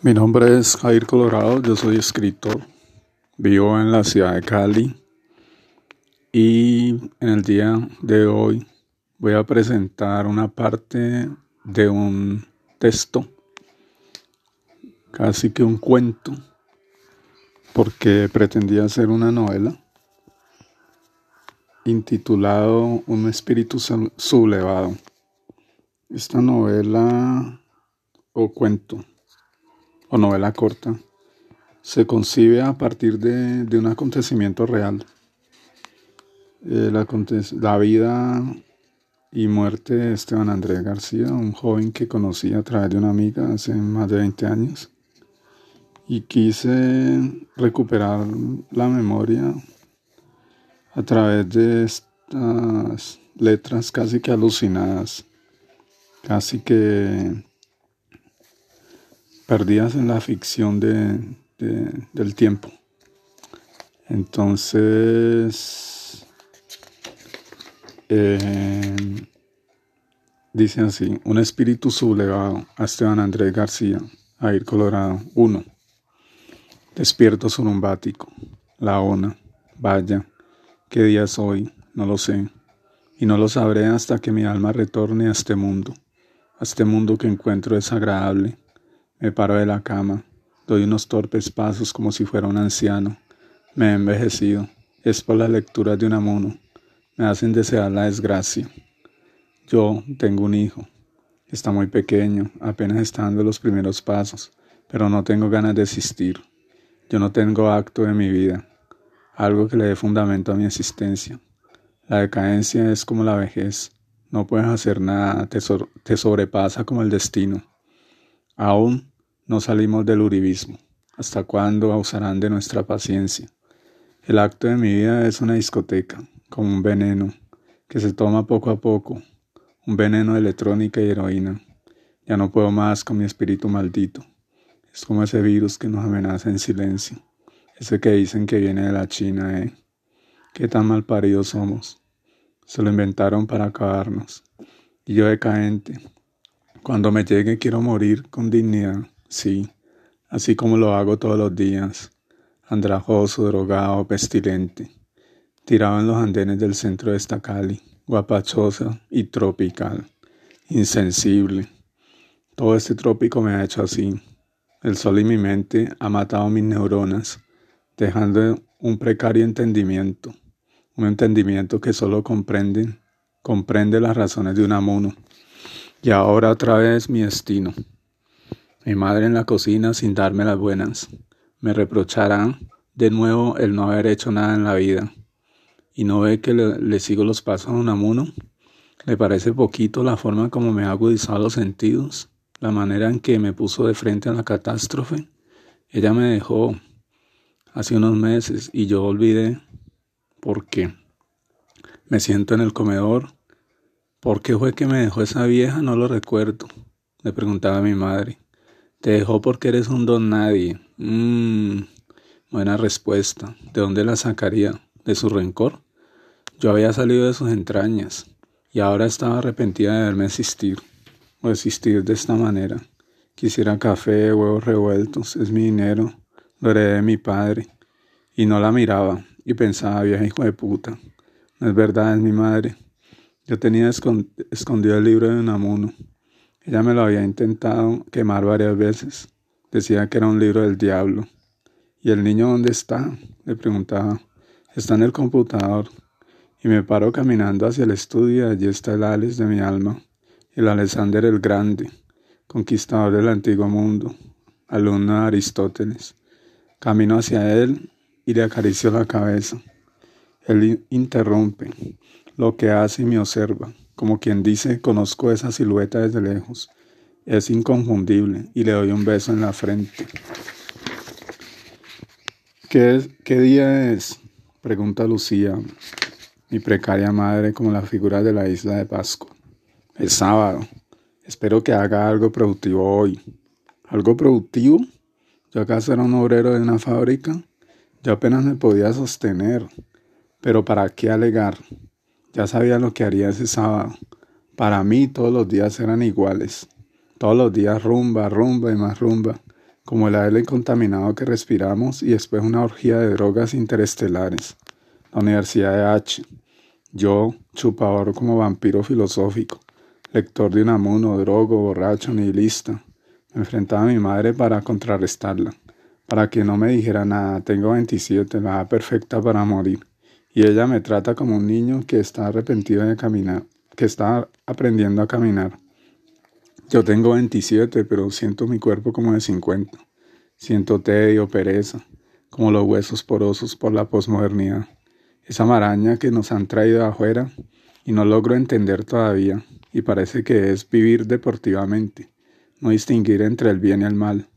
Mi nombre es Jair Colorado, yo soy escritor, vivo en la ciudad de Cali y en el día de hoy voy a presentar una parte de un texto, casi que un cuento, porque pretendía hacer una novela intitulado Un espíritu sublevado. Esta novela o cuento o novela corta se concibe a partir de, un acontecimiento real. La, vida y muerte de Esteban Andrés García, un joven que conocí a través de una amiga hace más de 20 años. Y quise recuperar la memoria a través de estas letras casi que alucinadas, casi que perdidas en la ficción de, del tiempo. Entonces, eh, dice así, un espíritu sublevado a Esteban Andrés García, Air Colorado, 1. Despierto surumbático, la ona, vaya, ¿qué día es hoy? No lo sé, y no lo sabré hasta que mi alma retorne a este mundo, a este mundo que encuentro desagradable me paro de la cama, doy unos torpes pasos como si fuera un anciano. Me he envejecido. Es por las lecturas de un amuno. Me hacen desear la desgracia. Yo tengo un hijo. Está muy pequeño, apenas está dando los primeros pasos, pero no tengo ganas de existir. Yo no tengo acto de mi vida, algo que le dé fundamento a mi existencia. La decadencia es como la vejez. No puedes hacer nada, te, te sobrepasa como el destino. Aún no salimos del uribismo. ¿Hasta cuándo abusarán de nuestra paciencia? El acto de mi vida es una discoteca, como un veneno, que se toma poco a poco, un veneno de electrónica y heroína. Ya no puedo más con mi espíritu maldito. Es como ese virus que nos amenaza en silencio. Ese que dicen que viene de la China, ¿eh? Qué tan mal paridos somos. Se lo inventaron para acabarnos. Y yo decaente, cuando me llegue quiero morir con dignidad, sí, así como lo hago todos los días, andrajoso, drogado, pestilente, tirado en los andenes del centro de esta Cali, guapachosa y tropical, insensible. Todo este trópico me ha hecho así. El sol y mi mente ha matado mis neuronas, dejando un precario entendimiento, un entendimiento que solo comprende, comprende las razones de un amuno y ahora otra vez mi destino. Mi madre en la cocina sin darme las buenas. Me reprocharán de nuevo el no haber hecho nada en la vida. ¿Y no ve que le, sigo los pasos a un amuno? ¿Le parece poquito la forma como me ha agudizado los sentidos? ¿La manera en que me puso de frente a la catástrofe? Ella me dejó hace unos meses y yo olvidé por qué. Me siento en el comedor ¿Por qué fue que me dejó esa vieja? No lo recuerdo. Le preguntaba a mi madre. Te dejó porque eres un don nadie. Mmm. Buena respuesta. ¿De dónde la sacaría? ¿De su rencor? Yo había salido de sus entrañas y ahora estaba arrepentida de verme existir o existir de esta manera. Quisiera café, huevos revueltos, es mi dinero, lo heredé de mi padre. Y no la miraba y pensaba, vieja hijo de puta, no es verdad, es mi madre. Yo tenía escondido el libro de Unamuno. Ella me lo había intentado quemar varias veces. Decía que era un libro del diablo. ¿Y el niño dónde está? Le preguntaba. Está en el computador. Y me paro caminando hacia el estudio allí está el Alex de mi alma, el Alexander el Grande, conquistador del antiguo mundo, alumno de Aristóteles. Camino hacia él y le acaricio la cabeza. Él interrumpe, lo que hace y me observa, como quien dice, conozco esa silueta desde lejos. Es inconfundible y le doy un beso en la frente. ¿Qué, qué día es? Pregunta Lucía, mi precaria madre como la figura de la isla de Pascua. Es sábado. Espero que haga algo productivo hoy. ¿Algo productivo? ¿Yo acaso era un obrero de una fábrica? Yo apenas me podía sostener. Pero ¿para qué alegar? Ya sabía lo que haría ese sábado. Para mí todos los días eran iguales. Todos los días rumba, rumba y más rumba. como el aire contaminado que respiramos y después una orgía de drogas interestelares. La Universidad de H. Yo, chupador como vampiro filosófico, lector de Unamuno, drogo, borracho, nihilista. Me enfrentaba a mi madre para contrarrestarla, para que no me dijera nada. Tengo 27, la edad perfecta para morir. Y ella me trata como un niño que está arrepentido de caminar, que está aprendiendo a caminar. Yo tengo 27, pero siento mi cuerpo como de 50. Siento tedio, pereza, como los huesos porosos por la posmodernidad. Esa maraña que nos han traído afuera y no logro entender todavía, y parece que es vivir deportivamente, no distinguir entre el bien y el mal.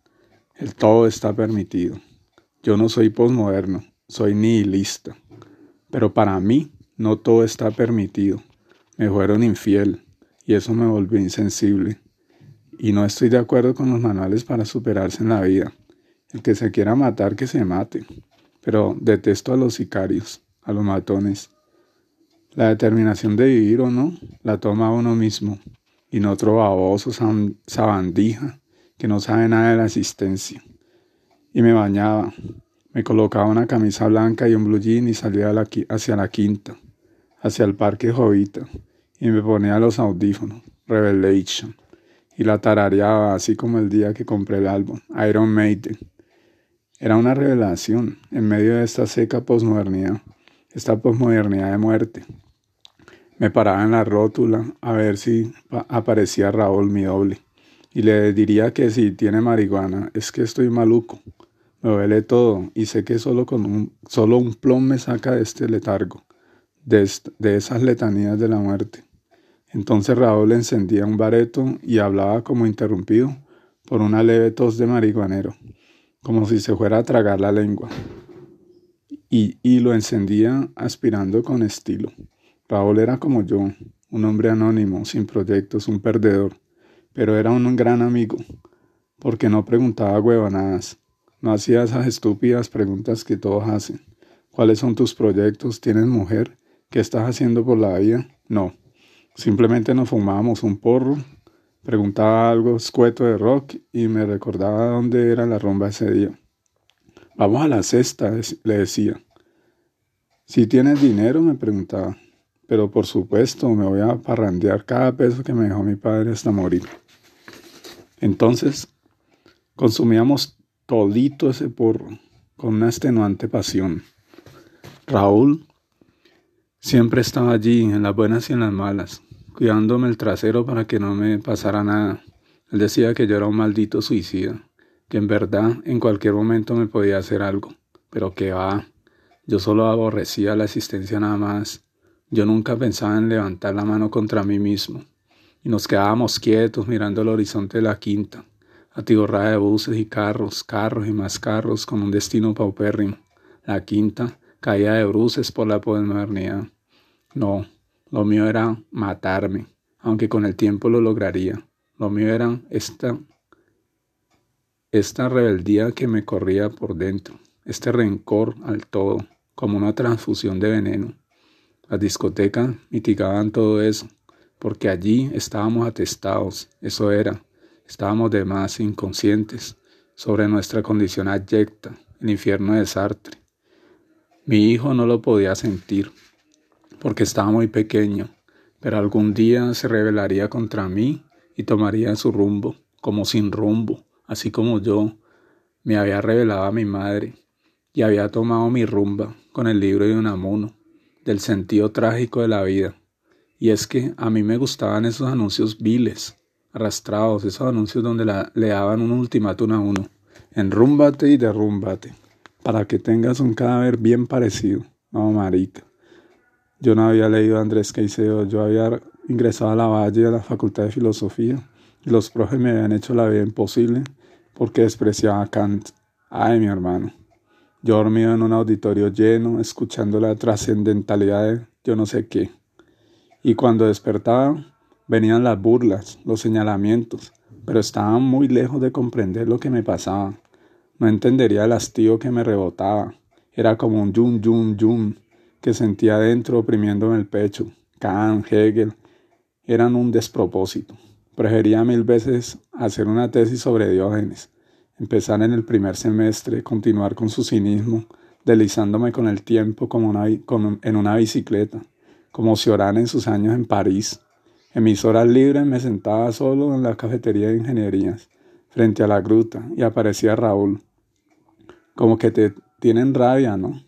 El todo está permitido. Yo no soy posmoderno, soy nihilista. Pero para mí no todo está permitido. Me fueron infiel y eso me volvió insensible y no estoy de acuerdo con los manuales para superarse en la vida. El que se quiera matar, que se mate. Pero detesto a los sicarios, a los matones. La determinación de vivir o no la toma uno mismo, y no otro baboso sabandija que no sabe nada de la existencia. Y me bañaba, me colocaba una camisa blanca y un blue jean y salía hacia la quinta, hacia el parque Jovita, y me ponía los audífonos, Revelation y la tarareaba así como el día que compré el álbum, Iron Maiden. Era una revelación en medio de esta seca posmodernidad, esta posmodernidad de muerte. Me paraba en la rótula a ver si aparecía Raúl, mi doble, y le diría que si tiene marihuana, es que estoy maluco. Me duele todo y sé que solo, con un, solo un plom me saca de este letargo, de, de esas letanías de la muerte. Entonces Raúl encendía un bareto y hablaba como interrumpido por una leve tos de marihuanero, como si se fuera a tragar la lengua. Y, y lo encendía aspirando con estilo. Raúl era como yo, un hombre anónimo, sin proyectos, un perdedor, pero era un gran amigo, porque no preguntaba huevonadas, no hacía esas estúpidas preguntas que todos hacen. ¿Cuáles son tus proyectos? ¿Tienes mujer? ¿Qué estás haciendo por la vida? No. Simplemente nos fumábamos un porro, preguntaba algo escueto de rock y me recordaba dónde era la rumba ese día. Vamos a la cesta, le decía. Si tienes dinero, me preguntaba. Pero por supuesto, me voy a parrandear cada peso que me dejó mi padre hasta morir. Entonces, consumíamos todito ese porro, con una extenuante pasión. Raúl Siempre estaba allí, en las buenas y en las malas, cuidándome el trasero para que no me pasara nada. Él decía que yo era un maldito suicida, que en verdad en cualquier momento me podía hacer algo, pero que va, yo solo aborrecía la existencia nada más. Yo nunca pensaba en levantar la mano contra mí mismo. Y nos quedábamos quietos mirando el horizonte de la quinta, atiborrada de buses y carros, carros y más carros con un destino paupérrimo. La quinta, caía de bruces por la posmodernidad. No, lo mío era matarme, aunque con el tiempo lo lograría. Lo mío era esta, esta rebeldía que me corría por dentro, este rencor al todo, como una transfusión de veneno. Las discotecas mitigaban todo eso, porque allí estábamos atestados, eso era, estábamos de más inconscientes sobre nuestra condición abyecta, el infierno de Sartre. Mi hijo no lo podía sentir, porque estaba muy pequeño, pero algún día se rebelaría contra mí y tomaría su rumbo, como sin rumbo, así como yo me había revelado a mi madre y había tomado mi rumba con el libro de Unamuno, del sentido trágico de la vida. Y es que a mí me gustaban esos anuncios viles, arrastrados, esos anuncios donde le daban un ultimátum a uno, enrúmbate y derrúmbate para que tengas un cadáver bien parecido. No, marica. Yo no había leído a Andrés Caicedo, yo había ingresado a la Valle a la Facultad de Filosofía y los profes me habían hecho la vida imposible porque despreciaba a Kant. Ay, mi hermano. Yo dormido en un auditorio lleno, escuchando la trascendentalidad de yo no sé qué. Y cuando despertaba, venían las burlas, los señalamientos, pero estaba muy lejos de comprender lo que me pasaba. No entendería el hastío que me rebotaba. Era como un yum, yum, yum que sentía dentro oprimiéndome el pecho. Kant, Hegel, eran un despropósito. Prefería mil veces hacer una tesis sobre Diógenes, empezar en el primer semestre, continuar con su cinismo, deslizándome con el tiempo como en una bicicleta, como Cioran en sus años en París. En mis horas libres me sentaba solo en la cafetería de ingenierías, frente a la gruta, y aparecía Raúl. Como que te tienen rabia, ¿no?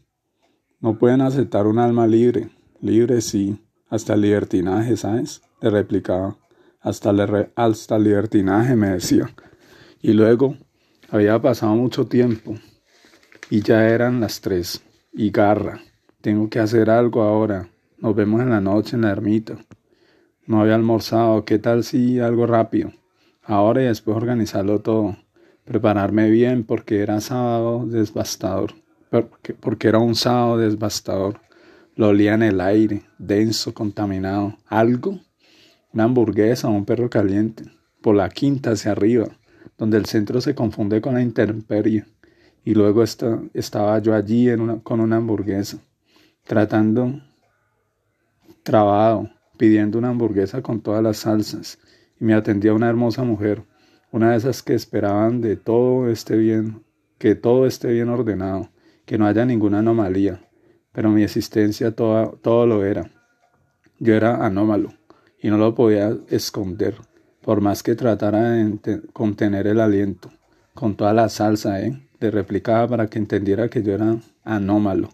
No pueden aceptar un alma libre. Libre sí, hasta el libertinaje, ¿sabes? Le replicaba. Hasta el, hasta el libertinaje, me decía. Y luego, había pasado mucho tiempo, y ya eran las tres. Y garra, tengo que hacer algo ahora. Nos vemos en la noche en la ermita. No había almorzado, ¿qué tal si algo rápido? Ahora y después organizarlo todo. Prepararme bien porque era sábado devastador. Porque, era un sábado devastador. Lo olía en el aire, denso, contaminado. ¿Algo? Una hamburguesa o un perro caliente. Por la quinta hacia arriba, donde el centro se confunde con la intemperie. Y luego estaba yo allí con una hamburguesa, tratando, trabado, pidiendo una hamburguesa con todas las salsas, y me atendía una hermosa mujer, una de esas que esperaban de todo esté bien, que todo esté bien ordenado, que no haya ninguna anomalía, pero mi existencia toda, todo lo era. Yo era anómalo y no lo podía esconder, por más que tratara de contener el aliento, con toda la salsa, ¿eh? Le replicaba para que entendiera que yo era anómalo.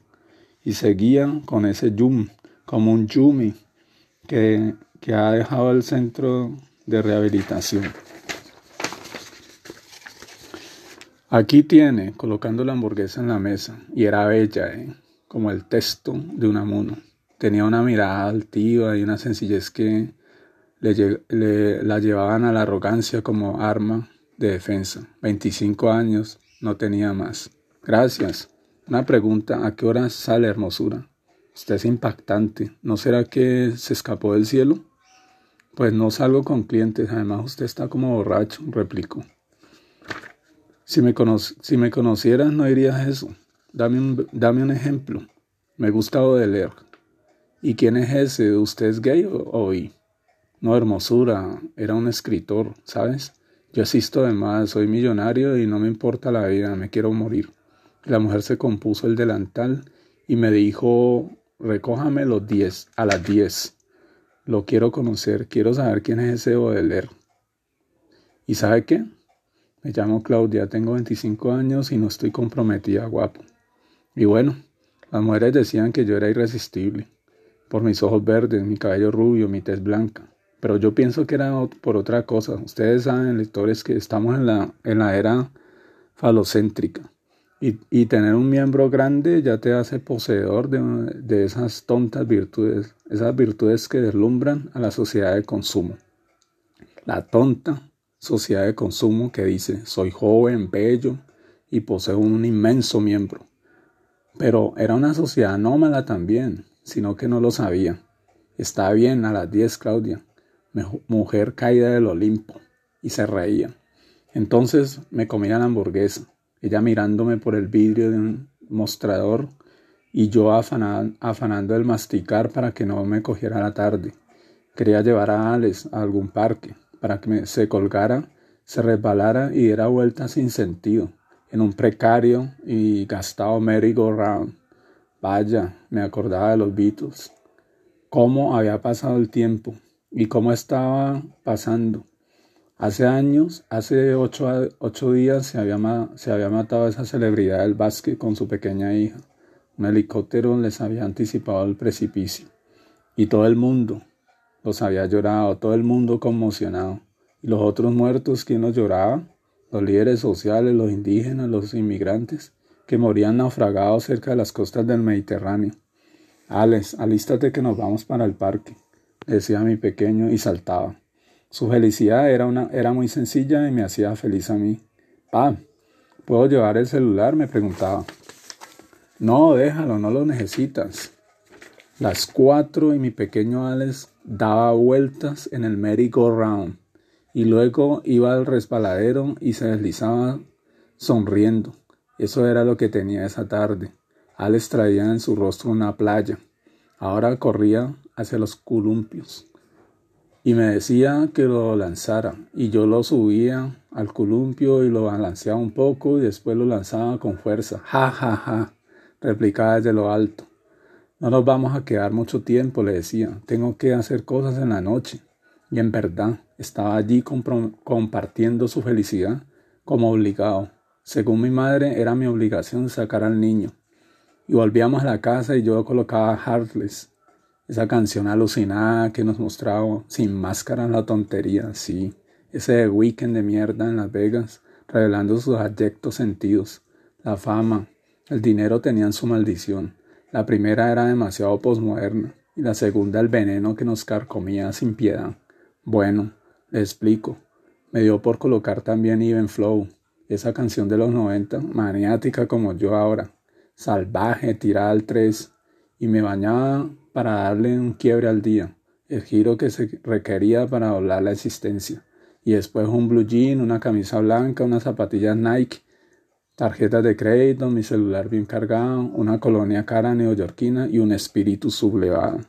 Y seguía con ese yum, como un yumi, que, ha dejado el centro de rehabilitación. Aquí tiene, colocando la hamburguesa en la mesa, y era bella, ¿eh? como el texto de un amuno. Tenía una mirada altiva y una sencillez que le, la llevaban a la arrogancia como arma de defensa. 25 años, no tenía más. Gracias. Una pregunta, ¿a qué hora sale hermosura? Usted es impactante. ¿No será que se escapó del cielo? Pues no salgo con clientes, además usted está como borracho, replicó. Si me, si me conocieras no dirías eso. Dame un, dame un ejemplo. Me gusta leer. ¿Y quién es ese? ¿Usted es gay o, o No, hermosura, era un escritor, ¿sabes? Yo asisto de más, soy millonario y no me importa la vida, me quiero morir. La mujer se compuso el delantal y me dijo recójame los 10 a las 10. Lo quiero conocer, quiero saber quién es ese Baudelaire. ¿Y sabe qué? Me llamo Claudia, tengo 25 años y no estoy comprometida, guapo. Y bueno, las mujeres decían que yo era irresistible, por mis ojos verdes, mi cabello rubio, mi tez blanca. Pero yo pienso que era por otra cosa. Ustedes saben, lectores, que estamos en la, en la era falocéntrica. Y, tener un miembro grande ya te hace poseedor de, esas tontas virtudes, esas virtudes que deslumbran a la sociedad de consumo. La tonta sociedad de consumo que dice, soy joven, bello y poseo un inmenso miembro. Pero era una sociedad anómala también, sino que no lo sabía. Está bien a las 10, Claudia, mujer caída del Olimpo, y se reía. Entonces me comía la hamburguesa ella mirándome por el vidrio de un mostrador y yo afanando el masticar para que no me cogiera la tarde. Quería llevar a Alex a algún parque para que se colgara, se resbalara y diera vuelta sin sentido en un precario y gastado merry-go-round. Vaya, me acordaba de los Beatles. Cómo había pasado el tiempo y cómo estaba pasando. Hace años, hace ocho, días, se había, se había matado esa celebridad del básquet con su pequeña hija. Un helicóptero les había anticipado el precipicio. Y todo el mundo los había llorado, todo el mundo conmocionado. ¿Y los otros muertos, quién los lloraba? Los líderes sociales, los indígenas, los inmigrantes, que morían naufragados cerca de las costas del Mediterráneo. Alex, alístate que nos vamos para el parque, decía mi pequeño y saltaba. Su felicidad era, una, era muy sencilla y me hacía feliz a mí. Pa, ¿puedo llevar el celular? me preguntaba. No, déjalo, no lo necesitas. Las cuatro y mi pequeño Alex daba vueltas en el merry-go-round y luego iba al resbaladero y se deslizaba sonriendo. Eso era lo que tenía esa tarde. Alex traía en su rostro una playa. Ahora corría hacia los columpios y me decía que lo lanzara y yo lo subía al columpio y lo balanceaba un poco y después lo lanzaba con fuerza. Ja, ja, ja, replicaba desde lo alto. No nos vamos a quedar mucho tiempo, le decía. Tengo que hacer cosas en la noche. Y en verdad, estaba allí compartiendo su felicidad como obligado. Según mi madre, era mi obligación sacar al niño. Y volvíamos a la casa y yo colocaba Heartless, esa canción alucinada que nos mostraba sin máscara la tontería, sí, ese weekend de mierda en Las Vegas, revelando sus adyectos sentidos. La fama, el dinero tenían su maldición. La primera era demasiado posmoderna y la segunda el veneno que nos carcomía sin piedad. Bueno, le explico. Me dio por colocar también Even Flow, esa canción de los 90, maniática como yo ahora, salvaje, tirada al tres, y me bañaba para darle un quiebre al día, el giro que se requería para doblar la existencia, y después un blue jean, una camisa blanca, unas zapatillas Nike, tarjetas de crédito, mi celular bien cargado, una colonia cara neoyorquina y un espíritu sublevado.